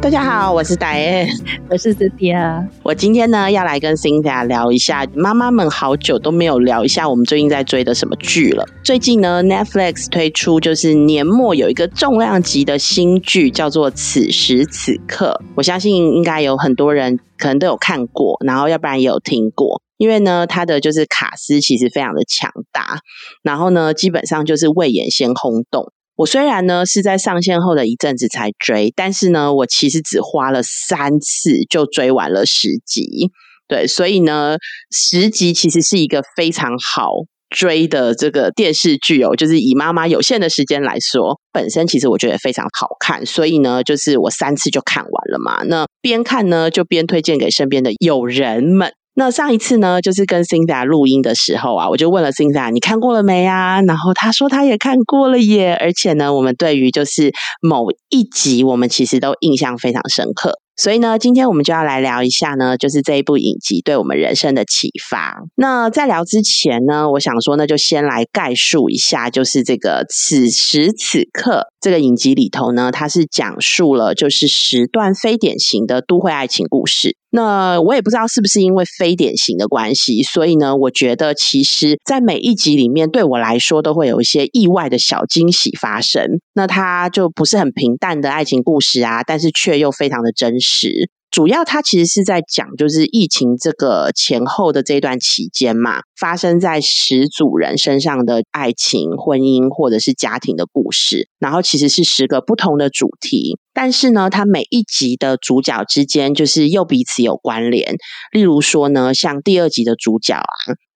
大家好，我是戴恩，我是 Cynthia。我今天呢要来跟 Cynthia 聊一下，妈妈们好久都没有聊一下我们最近在追的什么剧了。最近呢，Netflix 推出就是年末有一个重量级的新剧，叫做《此时此刻》。我相信应该有很多人可能都有看过，然后要不然也有听过。因为呢，它的就是卡斯其实非常的强大，然后呢，基本上就是未演先轰动。我虽然呢是在上线后的一阵子才追，但是呢，我其实只花了三次就追完了十集。对，所以呢，十集其实是一个非常好追的这个电视剧哦。就是以妈妈有限的时间来说，本身其实我觉得非常好看，所以呢，就是我三次就看完了嘛。那边看呢，就边推荐给身边的友人们。那上一次呢，就是跟 Cinda 录音的时候啊，我就问了 Cinda，你看过了没啊？然后他说他也看过了耶，而且呢，我们对于就是某一集，我们其实都印象非常深刻。所以呢，今天我们就要来聊一下呢，就是这一部影集对我们人生的启发。那在聊之前呢，我想说，那就先来概述一下，就是这个此时此刻这个影集里头呢，它是讲述了就是十段非典型的都会爱情故事。那我也不知道是不是因为非典型的关系，所以呢，我觉得其实在每一集里面，对我来说都会有一些意外的小惊喜发生。那它就不是很平淡的爱情故事啊，但是却又非常的真实。时，主要它其实是在讲，就是疫情这个前后的这段期间嘛，发生在十组人身上的爱情、婚姻或者是家庭的故事。然后其实是十个不同的主题，但是呢，它每一集的主角之间就是又彼此有关联。例如说呢，像第二集的主角啊。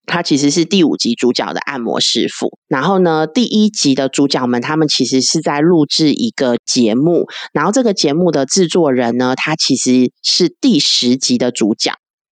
他其实是第五集主角的按摩师傅，然后呢，第一集的主角们他们其实是在录制一个节目，然后这个节目的制作人呢，他其实是第十集的主角，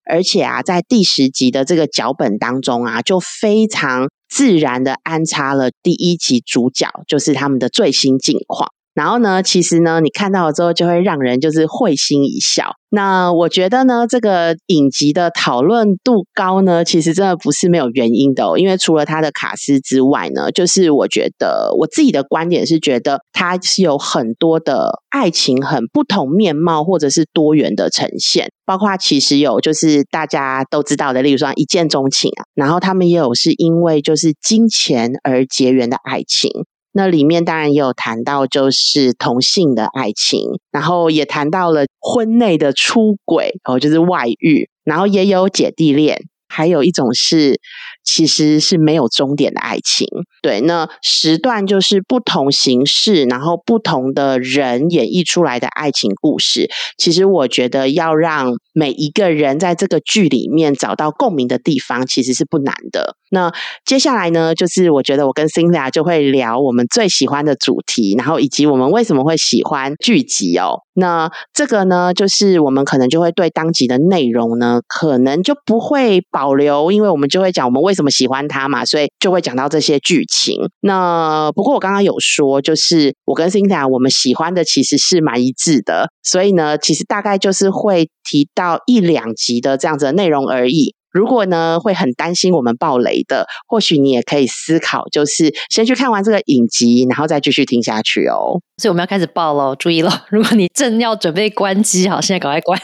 而且啊，在第十集的这个脚本当中啊，就非常自然的安插了第一集主角，就是他们的最新近况。然后呢，其实呢，你看到了之后，就会让人就是会心一笑。那我觉得呢，这个影集的讨论度高呢，其实真的不是没有原因的。因为除了他的卡斯之外呢，就是我觉得我自己的观点是觉得它是有很多的爱情很不同面貌或者是多元的呈现，包括其实有就是大家都知道的，例如说一见钟情啊，然后他们也有是因为就是金钱而结缘的爱情。那里面当然也有谈到，就是同性的爱情，然后也谈到了婚内的出轨，哦，就是外遇，然后也有姐弟恋，还有一种是。其实是没有终点的爱情，对。那时段就是不同形式，然后不同的人演绎出来的爱情故事。其实我觉得要让每一个人在这个剧里面找到共鸣的地方，其实是不难的。那接下来呢，就是我觉得我跟 Cynthia 就会聊我们最喜欢的主题，然后以及我们为什么会喜欢剧集哦。那这个呢，就是我们可能就会对当集的内容呢，可能就不会保留，因为我们就会讲我们为什么喜欢它嘛，所以就会讲到这些剧情。那不过我刚刚有说，就是我跟 Cynthia 我们喜欢的其实是蛮一致的，所以呢，其实大概就是会提到一两集的这样子的内容而已。如果呢会很担心我们爆雷的，或许你也可以思考，就是先去看完这个影集，然后再继续听下去哦。所以我们要开始爆喽，注意了！如果你正要准备关机，好，现在赶快关。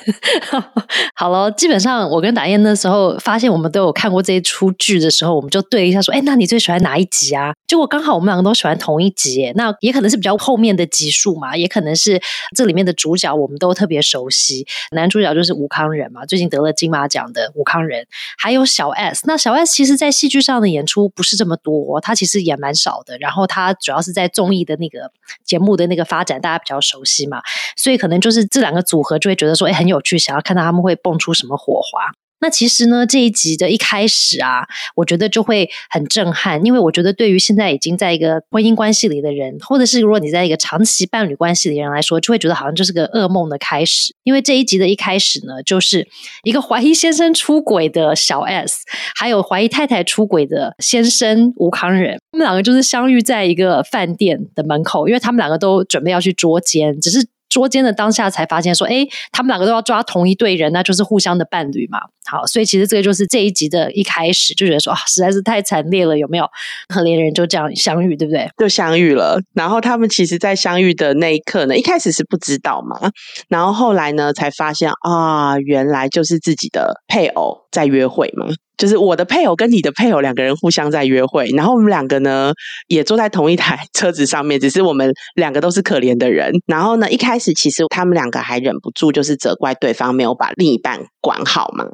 好了，基本上我跟达燕那时候发现我们都有看过这一出剧的时候，我们就对一下说：“哎，那你最喜欢哪一集啊？”结果刚好我们两个都喜欢同一集，那也可能是比较后面的集数嘛，也可能是这里面的主角我们都特别熟悉。男主角就是吴康仁嘛，最近得了金马奖的吴康仁。还有小 S，那小 S 其实，在戏剧上的演出不是这么多，他其实也蛮少的。然后他主要是在综艺的那个节目的那个发展，大家比较熟悉嘛，所以可能就是这两个组合就会觉得说，哎，很有趣，想要看到他们会蹦出什么火花。那其实呢，这一集的一开始啊，我觉得就会很震撼，因为我觉得对于现在已经在一个婚姻关系里的人，或者是如果你在一个长期伴侣关系里的人来说，就会觉得好像就是个噩梦的开始。因为这一集的一开始呢，就是一个怀疑先生出轨的小 S，还有怀疑太太出轨的先生吴康仁，他们两个就是相遇在一个饭店的门口，因为他们两个都准备要去捉奸，只是。捉奸的当下才发现说，哎，他们两个都要抓同一队人，那就是互相的伴侣嘛。好，所以其实这个就是这一集的一开始就觉得说啊，实在是太惨烈了，有没有？可怜人就这样相遇，对不对？就相遇了。然后他们其实，在相遇的那一刻呢，一开始是不知道嘛，然后后来呢，才发现啊，原来就是自己的配偶在约会嘛。就是我的配偶跟你的配偶两个人互相在约会，然后我们两个呢也坐在同一台 车子上面，只是我们两个都是可怜的人。然后呢，一开始其实他们两个还忍不住就是责怪对方没有把另一半管好嘛。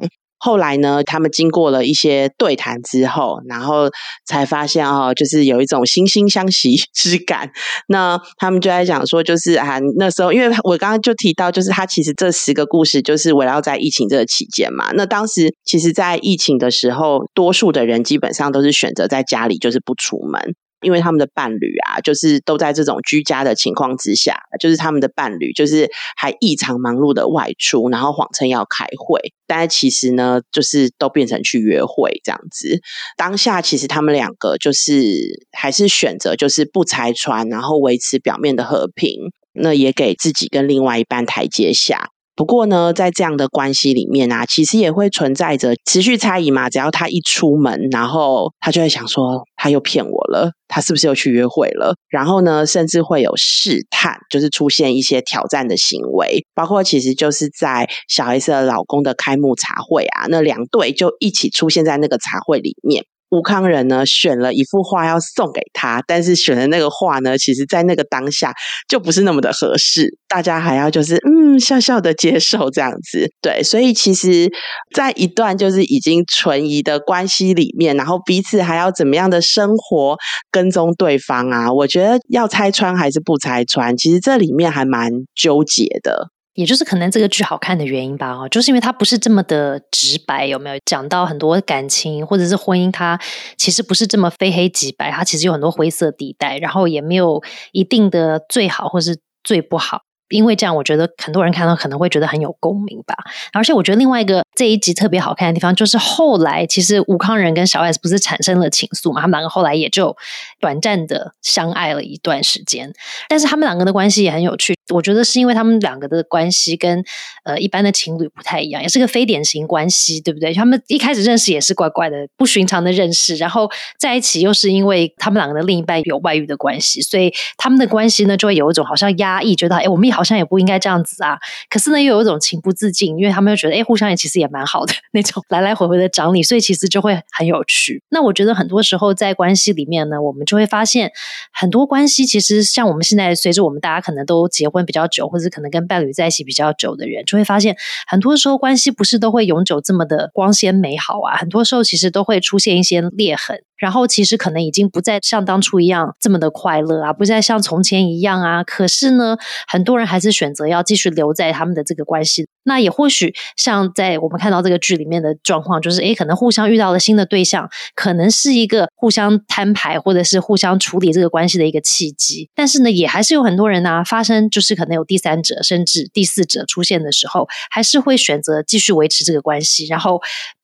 后来呢，他们经过了一些对谈之后，然后才发现哦，就是有一种惺惺相惜 之感。那他们就在讲说，就是啊，那时候因为我刚刚就提到，就是他其实这十个故事就是围绕在疫情这个期间嘛。那当时其实，在疫情的时候，多数的人基本上都是选择在家里，就是不出门。因为他们的伴侣啊，就是都在这种居家的情况之下，就是他们的伴侣就是还异常忙碌的外出，然后谎称要开会，但其实呢，就是都变成去约会这样子。当下其实他们两个就是还是选择就是不拆穿，然后维持表面的和平，那也给自己跟另外一半台阶下。不过呢，在这样的关系里面啊，其实也会存在着持续猜疑嘛。只要他一出门，然后他就会想说，他又骗我了，他是不是又去约会了？然后呢，甚至会有试探，就是出现一些挑战的行为。包括其实就是在小 S 的老公的开幕茶会啊，那两对就一起出现在那个茶会里面。吴康仁呢选了一幅画要送给他，但是选的那个画呢，其实在那个当下就不是那么的合适，大家还要就是嗯笑笑的接受这样子，对，所以其实，在一段就是已经存疑的关系里面，然后彼此还要怎么样的生活跟踪对方啊？我觉得要拆穿还是不拆穿，其实这里面还蛮纠结的。也就是可能这个剧好看的原因吧，哦，就是因为它不是这么的直白，有没有讲到很多感情或者是婚姻，它其实不是这么非黑即白，它其实有很多灰色地带，然后也没有一定的最好或是最不好。因为这样，我觉得很多人看到可能会觉得很有共鸣吧。而且我觉得另外一个这一集特别好看的地方，就是后来其实吴康仁跟小 S 不是产生了情愫嘛？他们两个后来也就短暂的相爱了一段时间。但是他们两个的关系也很有趣，我觉得是因为他们两个的关系跟呃一般的情侣不太一样，也是个非典型关系，对不对？他们一开始认识也是怪怪的、不寻常的认识，然后在一起又是因为他们两个的另一半有外遇的关系，所以他们的关系呢就会有一种好像压抑，觉得哎，我们也好。像也不应该这样子啊，可是呢，又有一种情不自禁，因为他们又觉得，哎，互相也其实也蛮好的那种，来来回回的找你，所以其实就会很有趣。那我觉得很多时候在关系里面呢，我们就会发现，很多关系其实像我们现在随着我们大家可能都结婚比较久，或者可能跟伴侣在一起比较久的人，就会发现，很多时候关系不是都会永久这么的光鲜美好啊，很多时候其实都会出现一些裂痕。然后其实可能已经不再像当初一样这么的快乐啊，不再像从前一样啊。可是呢，很多人还是选择要继续留在他们的这个关系。那也或许像在我们看到这个剧里面的状况，就是诶，可能互相遇到了新的对象，可能是一个互相摊牌或者是互相处理这个关系的一个契机。但是呢，也还是有很多人呢，发生就是可能有第三者甚至第四者出现的时候，还是会选择继续维持这个关系，然后。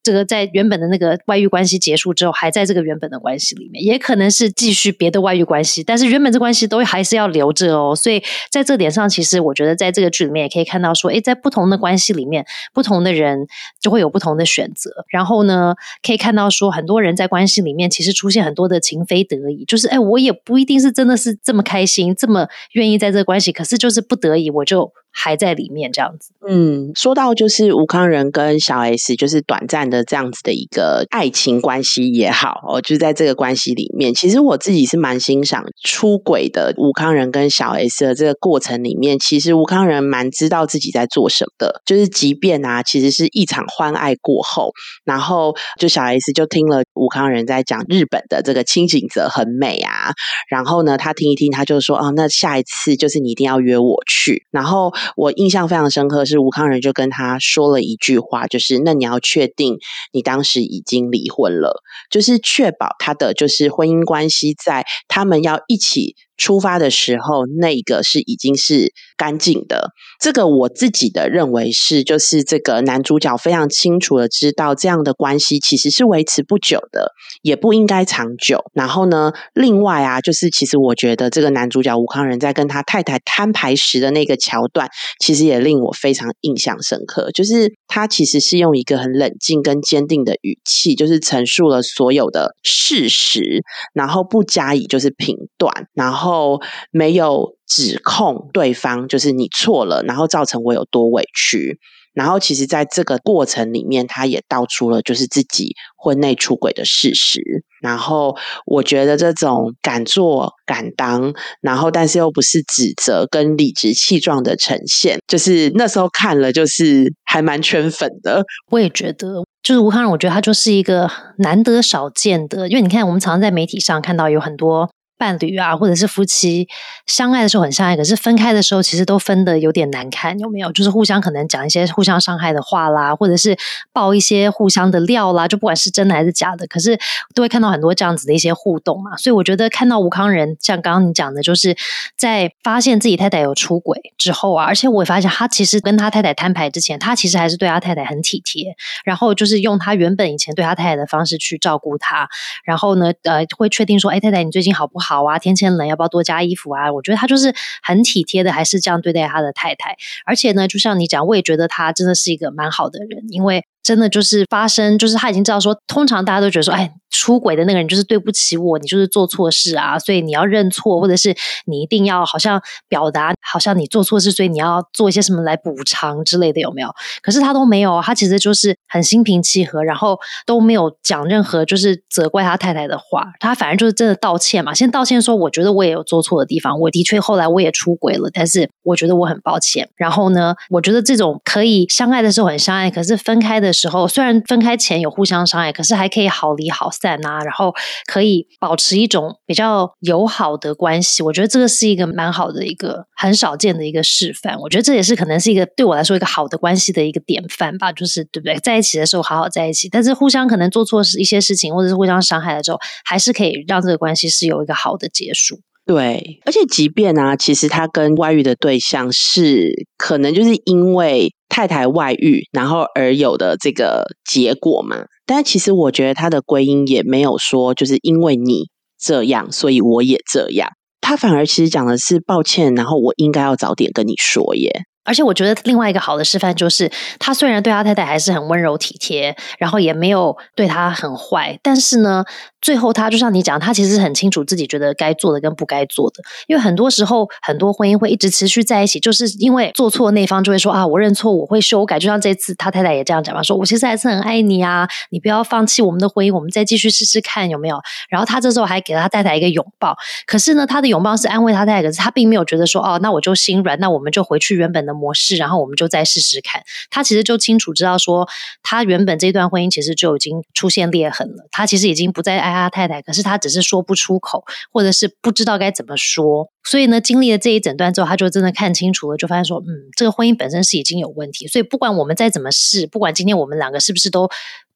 这个在原本的那个外遇关系结束之后，还在这个原本的关系里面，也可能是继续别的外遇关系，但是原本这关系都还是要留着哦。所以在这点上，其实我觉得在这个剧里面也可以看到说，诶，在不同的关系里面，不同的人就会有不同的选择。然后呢，可以看到说，很多人在关系里面其实出现很多的情非得已，就是诶，我也不一定是真的是这么开心，这么愿意在这个关系，可是就是不得已，我就。还在里面这样子，嗯，说到就是吴康仁跟小 S，就是短暂的这样子的一个爱情关系也好，哦，就在这个关系里面，其实我自己是蛮欣赏出轨的吴康仁跟小 S 的这个过程里面，其实吴康仁蛮知道自己在做什么的，就是即便啊，其实是一场欢爱过后，然后就小 S 就听了吴康仁在讲日本的这个清景泽很美啊，然后呢，他听一听，他就说，哦，那下一次就是你一定要约我去，然后。我印象非常深刻，是吴康仁就跟他说了一句话，就是那你要确定你当时已经离婚了，就是确保他的就是婚姻关系在他们要一起出发的时候，那个是已经是干净的。这个我自己的认为是，就是这个男主角非常清楚的知道，这样的关系其实是维持不久的，也不应该长久。然后呢，另外啊，就是其实我觉得这个男主角吴康仁在跟他太太摊牌时的那个桥段，其实也令我非常印象深刻。就是他其实是用一个很冷静跟坚定的语气，就是陈述了所有的事实，然后不加以就是评断，然后后没有。指控对方就是你错了，然后造成我有多委屈，然后其实在这个过程里面，他也道出了就是自己婚内出轨的事实。然后我觉得这种敢做敢当，然后但是又不是指责跟理直气壮的呈现，就是那时候看了就是还蛮圈粉的。我也觉得，就是吴康仁，我觉得他就是一个难得少见的，因为你看我们常常在媒体上看到有很多。伴侣啊，或者是夫妻相爱的时候很相爱，可是分开的时候其实都分的有点难看，有没有？就是互相可能讲一些互相伤害的话啦，或者是爆一些互相的料啦，就不管是真的还是假的，可是都会看到很多这样子的一些互动嘛。所以我觉得看到吴康仁像刚刚你讲的，就是在发现自己太太有出轨之后啊，而且我也发现他其实跟他太太摊牌之前，他其实还是对他太太很体贴，然后就是用他原本以前对他太太的方式去照顾他，然后呢，呃，会确定说，哎，太太你最近好不好？好啊，天气冷，要不要多加衣服啊？我觉得他就是很体贴的，还是这样对待他的太太。而且呢，就像你讲，我也觉得他真的是一个蛮好的人，因为真的就是发生，就是他已经知道说，通常大家都觉得说，哎。出轨的那个人就是对不起我，你就是做错事啊，所以你要认错，或者是你一定要好像表达，好像你做错事，所以你要做一些什么来补偿之类的，有没有？可是他都没有，他其实就是很心平气和，然后都没有讲任何就是责怪他太太的话，他反而就是真的道歉嘛，先道歉说我觉得我也有做错的地方，我的确后来我也出轨了，但是我觉得我很抱歉。然后呢，我觉得这种可以相爱的时候很相爱，可是分开的的时候，虽然分开前有互相伤害，可是还可以好离好。散啊，然后可以保持一种比较友好的关系，我觉得这个是一个蛮好的一个很少见的一个示范。我觉得这也是可能是一个对我来说一个好的关系的一个典范吧，就是对不对？在一起的时候好好在一起，但是互相可能做错一些事情，或者是互相伤害了之后，还是可以让这个关系是有一个好的结束。对，而且即便啊，其实他跟外遇的对象是可能就是因为太太外遇，然后而有的这个结果嘛。但其实我觉得他的归因也没有说就是因为你这样，所以我也这样。他反而其实讲的是抱歉，然后我应该要早点跟你说耶。而且我觉得另外一个好的示范就是，他虽然对他太太还是很温柔体贴，然后也没有对他很坏，但是呢，最后他就像你讲，他其实很清楚自己觉得该做的跟不该做的。因为很多时候，很多婚姻会一直持续在一起，就是因为做错那方就会说啊，我认错，我会修改。就像这次他太太也这样讲嘛，说我其实还是很爱你啊，你不要放弃我们的婚姻，我们再继续试试看有没有。然后他这时候还给了他太太一个拥抱，可是呢，他的拥抱是安慰他太太，可是他并没有觉得说哦，那我就心软，那我们就回去原本的。模式，然后我们就再试试看。他其实就清楚知道说，他原本这段婚姻其实就已经出现裂痕了。他其实已经不再爱他太太，可是他只是说不出口，或者是不知道该怎么说。所以呢，经历了这一整段之后，他就真的看清楚了，就发现说，嗯，这个婚姻本身是已经有问题。所以不管我们再怎么试，不管今天我们两个是不是都。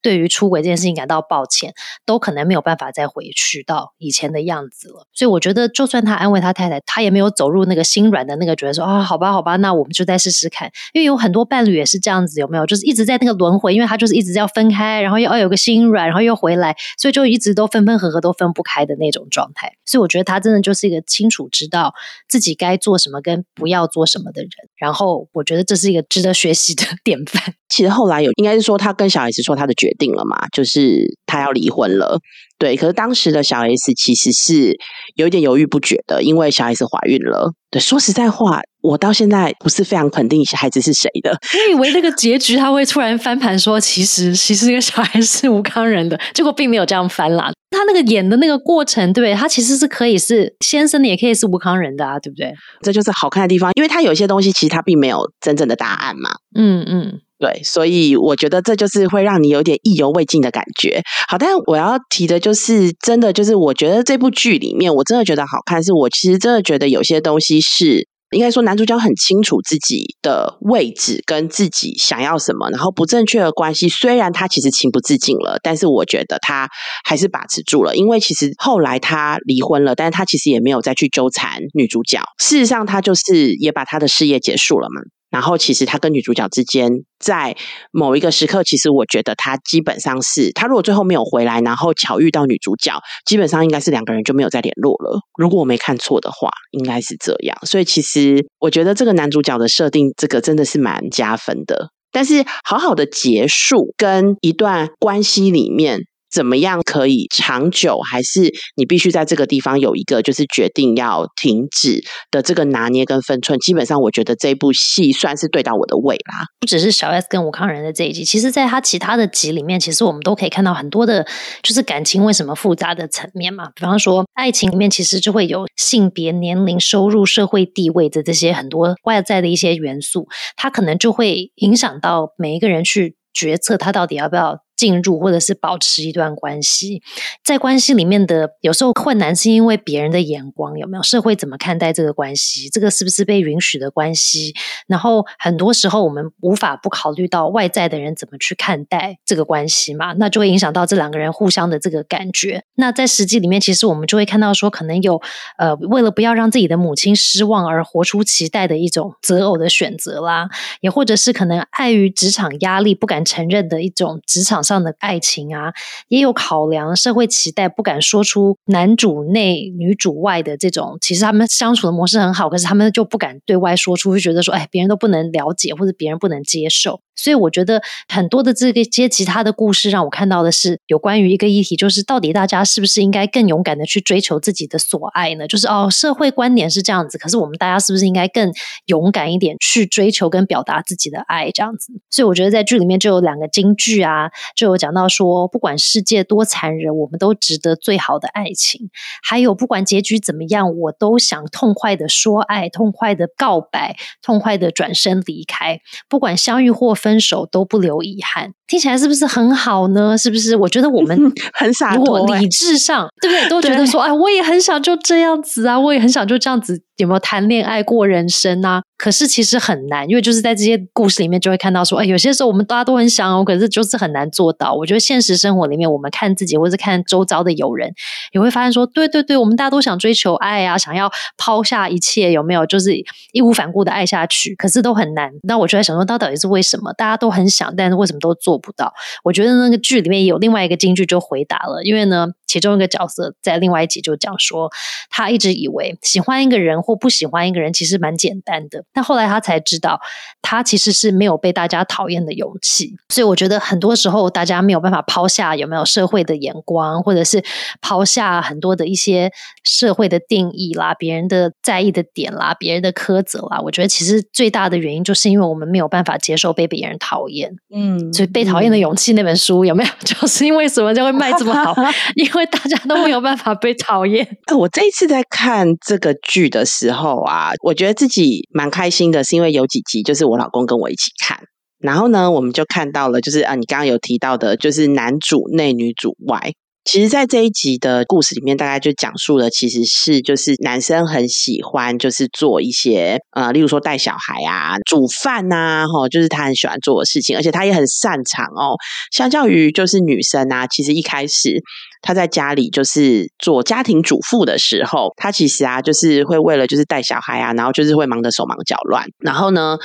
对于出轨这件事情感到抱歉，都可能没有办法再回去到以前的样子了。所以我觉得，就算他安慰他太太，他也没有走入那个心软的那个，觉得说啊，好吧，好吧，那我们就再试试看。因为有很多伴侣也是这样子，有没有？就是一直在那个轮回，因为他就是一直要分开，然后要有个心软，然后又回来，所以就一直都分分合合，都分不开的那种状态。所以我觉得他真的就是一个清楚知道自己该做什么跟不要做什么的人。然后我觉得这是一个值得学习的 典范。其实后来有，应该是说他跟小 S 说他的决定了嘛，就是他要离婚了。对，可是当时的小 S 其实是有一点犹豫不决的，因为小 S 怀孕了。对，说实在话，我到现在不是非常肯定孩子是谁的。我以为那个结局他会突然翻盘，说其实其实那个小孩是吴康仁的，结果并没有这样翻啦。他那个演的那个过程，对他其实是可以是先生的，也可以是吴康仁的啊，对不对？这就是好看的地方，因为他有些东西其实他并没有真正的答案嘛。嗯嗯。对，所以我觉得这就是会让你有点意犹未尽的感觉。好，但我要提的就是，真的就是我觉得这部剧里面，我真的觉得好看，是我其实真的觉得有些东西是应该说男主角很清楚自己的位置跟自己想要什么，然后不正确的关系，虽然他其实情不自禁了，但是我觉得他还是把持住了，因为其实后来他离婚了，但是他其实也没有再去纠缠女主角，事实上他就是也把他的事业结束了嘛。然后，其实他跟女主角之间，在某一个时刻，其实我觉得他基本上是，他如果最后没有回来，然后巧遇到女主角，基本上应该是两个人就没有再联络了。如果我没看错的话，应该是这样。所以，其实我觉得这个男主角的设定，这个真的是蛮加分的。但是，好好的结束跟一段关系里面。怎么样可以长久？还是你必须在这个地方有一个就是决定要停止的这个拿捏跟分寸？基本上，我觉得这部戏算是对到我的胃啦。不只是小 S 跟吴康仁的这一集，其实在他其他的集里面，其实我们都可以看到很多的，就是感情为什么复杂的层面嘛。比方说，爱情里面其实就会有性别、年龄、收入、社会地位的这些很多外在的一些元素，它可能就会影响到每一个人去决策他到底要不要。进入或者是保持一段关系，在关系里面的有时候困难是因为别人的眼光有没有？社会怎么看待这个关系？这个是不是被允许的关系？然后很多时候我们无法不考虑到外在的人怎么去看待这个关系嘛？那就会影响到这两个人互相的这个感觉。那在实际里面，其实我们就会看到说，可能有呃，为了不要让自己的母亲失望而活出期待的一种择偶的选择啦，也或者是可能碍于职场压力不敢承认的一种职场上。上的爱情啊，也有考量社会期待，不敢说出男主内女主外的这种。其实他们相处的模式很好，可是他们就不敢对外说出，就觉得说，哎，别人都不能了解，或者别人不能接受。所以我觉得很多的这个接其他的故事，让我看到的是有关于一个议题，就是到底大家是不是应该更勇敢的去追求自己的所爱呢？就是哦，社会观点是这样子，可是我们大家是不是应该更勇敢一点去追求跟表达自己的爱？这样子。所以我觉得在剧里面就有两个金句啊，就有讲到说，不管世界多残忍，我们都值得最好的爱情。还有不管结局怎么样，我都想痛快的说爱，痛快的告白，痛快的转身离开。不管相遇或分手都不留遗憾，听起来是不是很好呢？是不是？我觉得我们 很傻，如果理智上对不对，都 觉得说，哎，我也很想就这样子啊，我也很想就这样子。有没有谈恋爱过人生啊？可是其实很难，因为就是在这些故事里面就会看到说，哎，有些时候我们大家都很想哦，可是就是很难做做到。我觉得现实生活里面，我们看自己或者看周遭的友人，也会发现说，对对对，我们大家都想追求爱啊，想要抛下一切，有没有？就是义无反顾的爱下去，可是都很难。那我就在想说，到底是为什么？大家都很想，但是为什么都做不到？我觉得那个剧里面有另外一个金句就回答了，因为呢，其中一个角色在另外一集就讲说，他一直以为喜欢一个人或不喜欢一个人其实蛮简单的，但后来他才知道，他其实是没有被大家讨厌的勇气。所以我觉得很多时候大家没有办法抛下有没有社会的眼光，或者是抛下很多的一些社会的定义啦、别人的在意的点啦、别人的苛责啦。我觉得其实最大的原因就是因为我们没有办法接受被别人讨厌。嗯，所以《被讨厌的勇气》那本书有没有？就是因为什么就会卖这么好？因为大家都没有办法被讨厌。我这一次在看这个剧的时候啊，我觉得自己蛮开心的，是因为有几集就是我老公跟我一起看，然后呢，我们就看到了，就是啊，你刚刚有提到的，就是男主内女主外。其实，在这一集的故事里面，大概就讲述了，其实是就是男生很喜欢，就是做一些呃，例如说带小孩啊、煮饭呐，哈，就是他很喜欢做的事情，而且他也很擅长哦。相较于就是女生啊，其实一开始他在家里就是做家庭主妇的时候，他其实啊，就是会为了就是带小孩啊，然后就是会忙得手忙脚乱。然后呢，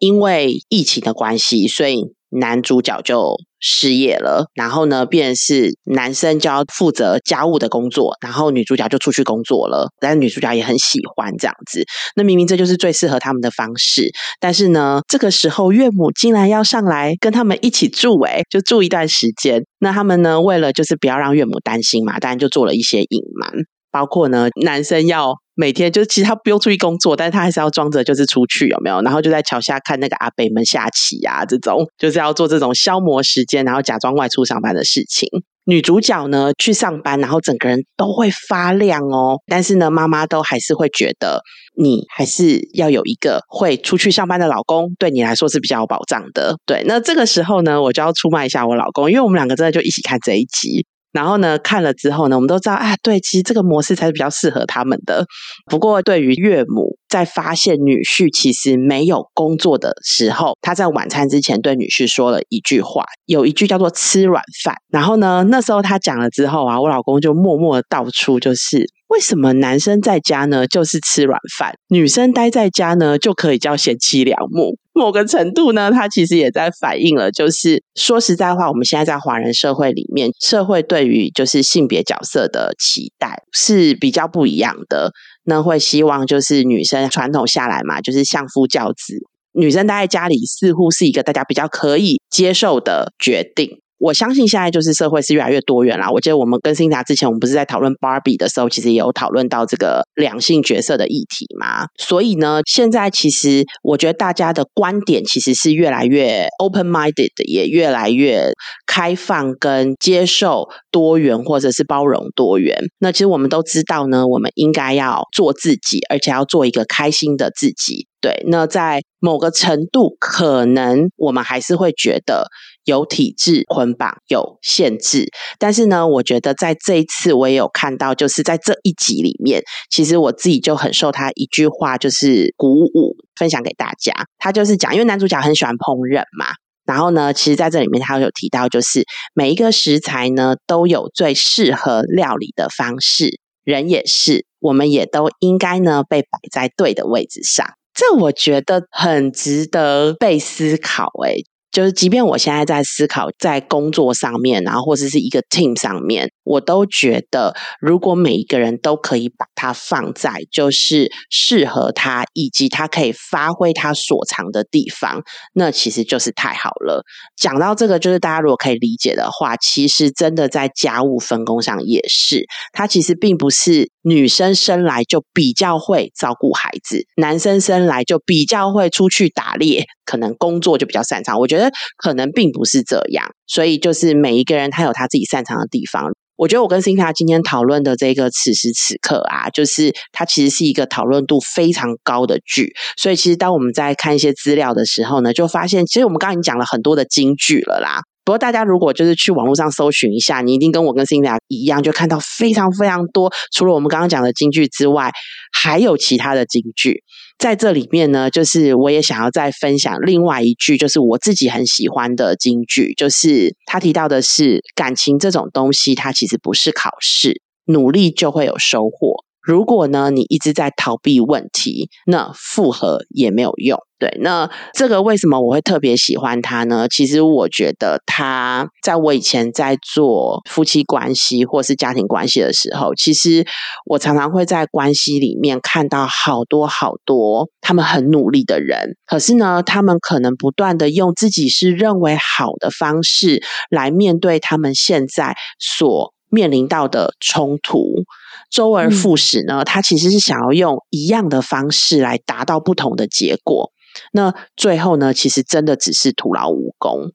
因为疫情的关系，所以男主角就。失业了，然后呢，便是男生就要负责家务的工作，然后女主角就出去工作了。但女主角也很喜欢这样子，那明明这就是最适合他们的方式。但是呢，这个时候岳母竟然要上来跟他们一起住，哎，就住一段时间。那他们呢，为了就是不要让岳母担心嘛，当然就做了一些隐瞒，包括呢，男生要。每天就是其实他不用出去工作，但是他还是要装着就是出去有没有？然后就在桥下看那个阿北们下棋呀，这种就是要做这种消磨时间，然后假装外出上班的事情。女主角呢去上班，然后整个人都会发亮哦。但是呢，妈妈都还是会觉得你还是要有一个会出去上班的老公，对你来说是比较有保障的。对，那这个时候呢，我就要出卖一下我老公，因为我们两个真的就一起看这一集。然后呢，看了之后呢，我们都知道啊，对，其实这个模式才是比较适合他们的。不过，对于岳母在发现女婿其实没有工作的时候，他在晚餐之前对女婿说了一句话，有一句叫做“吃软饭”。然后呢，那时候他讲了之后啊，我老公就默默的道出，就是为什么男生在家呢就是吃软饭，女生待在家呢就可以叫贤妻良母。某个程度呢，它其实也在反映了，就是说实在话，我们现在在华人社会里面，社会对于就是性别角色的期待是比较不一样的。那会希望就是女生传统下来嘛，就是相夫教子，女生待在家里似乎是一个大家比较可以接受的决定。我相信现在就是社会是越来越多元啦。我记得我们跟辛达之前，我们不是在讨论芭比的时候，其实也有讨论到这个两性角色的议题嘛。所以呢，现在其实我觉得大家的观点其实是越来越 open minded，也越来越开放跟接受多元或者是包容多元。那其实我们都知道呢，我们应该要做自己，而且要做一个开心的自己。对，那在某个程度，可能我们还是会觉得有体制捆绑、有限制。但是呢，我觉得在这一次，我也有看到，就是在这一集里面，其实我自己就很受他一句话就是鼓舞，分享给大家。他就是讲，因为男主角很喜欢烹饪嘛，然后呢，其实在这里面他有提到，就是每一个食材呢都有最适合料理的方式，人也是，我们也都应该呢被摆在对的位置上。这我觉得很值得被思考，诶就是，即便我现在在思考在工作上面，然后或者是一个 team 上面，我都觉得，如果每一个人都可以把它放在就是适合他，以及他可以发挥他所长的地方，那其实就是太好了。讲到这个，就是大家如果可以理解的话，其实真的在家务分工上也是，他其实并不是女生生来就比较会照顾孩子，男生生来就比较会出去打猎。可能工作就比较擅长，我觉得可能并不是这样，所以就是每一个人他有他自己擅长的地方。我觉得我跟辛卡今天讨论的这个此时此刻啊，就是它其实是一个讨论度非常高的剧。所以其实当我们在看一些资料的时候呢，就发现其实我们刚刚已经讲了很多的金句了啦。不过大家如果就是去网络上搜寻一下，你一定跟我跟辛卡一样，就看到非常非常多。除了我们刚刚讲的金句之外，还有其他的金句。在这里面呢，就是我也想要再分享另外一句，就是我自己很喜欢的金句，就是他提到的是感情这种东西，它其实不是考试，努力就会有收获。如果呢，你一直在逃避问题，那复合也没有用。对，那这个为什么我会特别喜欢他呢？其实我觉得他在我以前在做夫妻关系或是家庭关系的时候，其实我常常会在关系里面看到好多好多他们很努力的人，可是呢，他们可能不断的用自己是认为好的方式来面对他们现在所面临到的冲突，周而复始呢，他其实是想要用一样的方式来达到不同的结果。那最后呢，其实真的只是徒劳无功。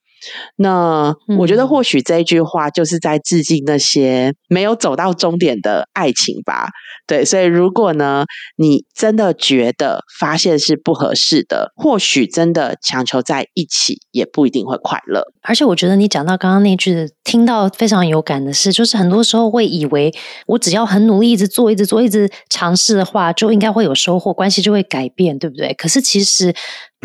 那我觉得或许这一句话就是在致敬那些没有走到终点的爱情吧。对，所以如果呢，你真的觉得发现是不合适的，或许真的强求在一起也不一定会快乐。而且我觉得你讲到刚刚那句，听到非常有感的是，就是很多时候会以为我只要很努力，一直做，一直做，一直尝试的话，就应该会有收获，关系就会改变，对不对？可是其实。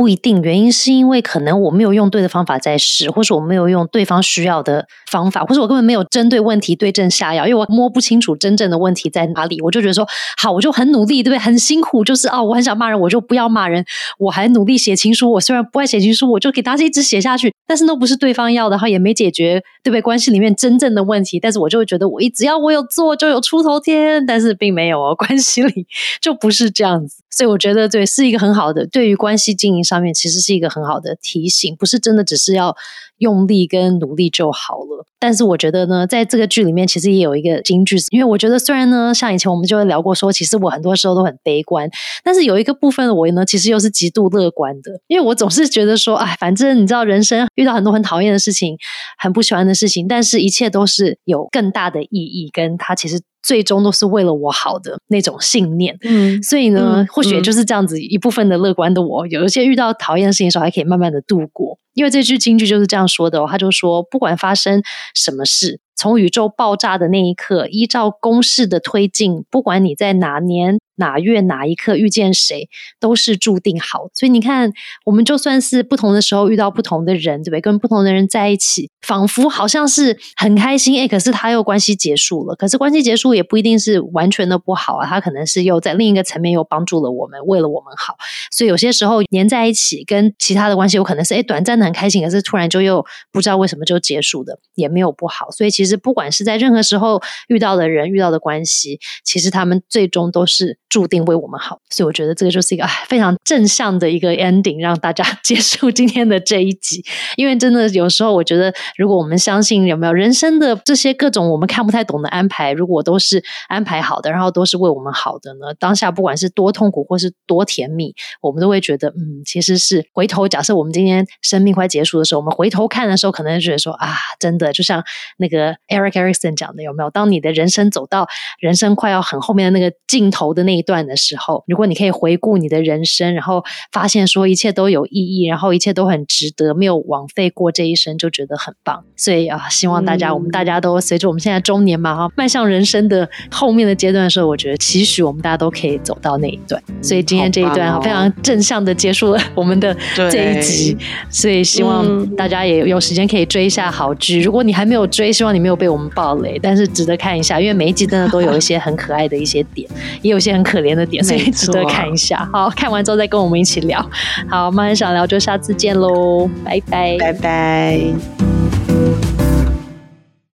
不一定，原因是因为可能我没有用对的方法在试，或是我没有用对方需要的方法，或者我根本没有针对问题对症下药，因为我摸不清楚真正的问题在哪里，我就觉得说好，我就很努力，对不对？很辛苦，就是哦，我很想骂人，我就不要骂人，我还努力写情书，我虽然不爱写情书，我就给大家一直写下去，但是那不是对方要的，然后也没解决对不对？关系里面真正的问题，但是我就会觉得我一只要我有做就有出头天，但是并没有哦，关系里就不是这样子。所以我觉得，对，是一个很好的对于关系经营上面，其实是一个很好的提醒，不是真的只是要用力跟努力就好了。但是我觉得呢，在这个剧里面，其实也有一个金句，因为我觉得虽然呢，像以前我们就会聊过说，其实我很多时候都很悲观，但是有一个部分的我呢，其实又是极度乐观的，因为我总是觉得说，哎，反正你知道，人生遇到很多很讨厌的事情，很不喜欢的事情，但是一切都是有更大的意义，跟它其实。最终都是为了我好的那种信念，嗯，所以呢，或许就是这样子一部分的乐观的我，有一些遇到讨厌的事情的时候，还可以慢慢的度过。因为这句京剧就是这样说的哦，他就说，不管发生什么事。从宇宙爆炸的那一刻，依照公式的推进，不管你在哪年哪月哪一刻遇见谁，都是注定好。所以你看，我们就算是不同的时候遇到不同的人，对不对？跟不同的人在一起，仿佛好像是很开心，哎，可是他又关系结束了。可是关系结束也不一定是完全的不好啊，他可能是又在另一个层面又帮助了我们，为了我们好。所以有些时候黏在一起，跟其他的关系有可能是哎短暂的很开心，可是突然就又不知道为什么就结束的，也没有不好。所以其实。不管是在任何时候遇到的人、遇到的关系，其实他们最终都是注定为我们好。所以我觉得这个就是一个非常正向的一个 ending，让大家结束今天的这一集。因为真的有时候，我觉得如果我们相信有没有人生的这些各种我们看不太懂的安排，如果都是安排好的，然后都是为我们好的呢？当下不管是多痛苦或是多甜蜜，我们都会觉得，嗯，其实是回头。假设我们今天生命快结束的时候，我们回头看的时候，可能觉得说啊，真的就像那个。Eric Erikson 讲的有没有？当你的人生走到人生快要很后面的那个尽头的那一段的时候，如果你可以回顾你的人生，然后发现说一切都有意义，然后一切都很值得，没有枉费过这一生，就觉得很棒。所以啊，希望大家，我们大家都随着我们现在中年嘛，哈，迈向人生的后面的阶段的时候，我觉得期许我们大家都可以走到那一段。所以今天这一段啊，非常正向的结束了我们的这一集。所以希望大家也有时间可以追一下好剧。如果你还没有追，希望你没有被我们暴雷，但是值得看一下，因为每一集真的都有一些很可爱的一些点，也有些很可怜的点，所以值得看一下。好，看完之后再跟我们一起聊。好，我们想聊就下次见喽，拜拜，拜拜。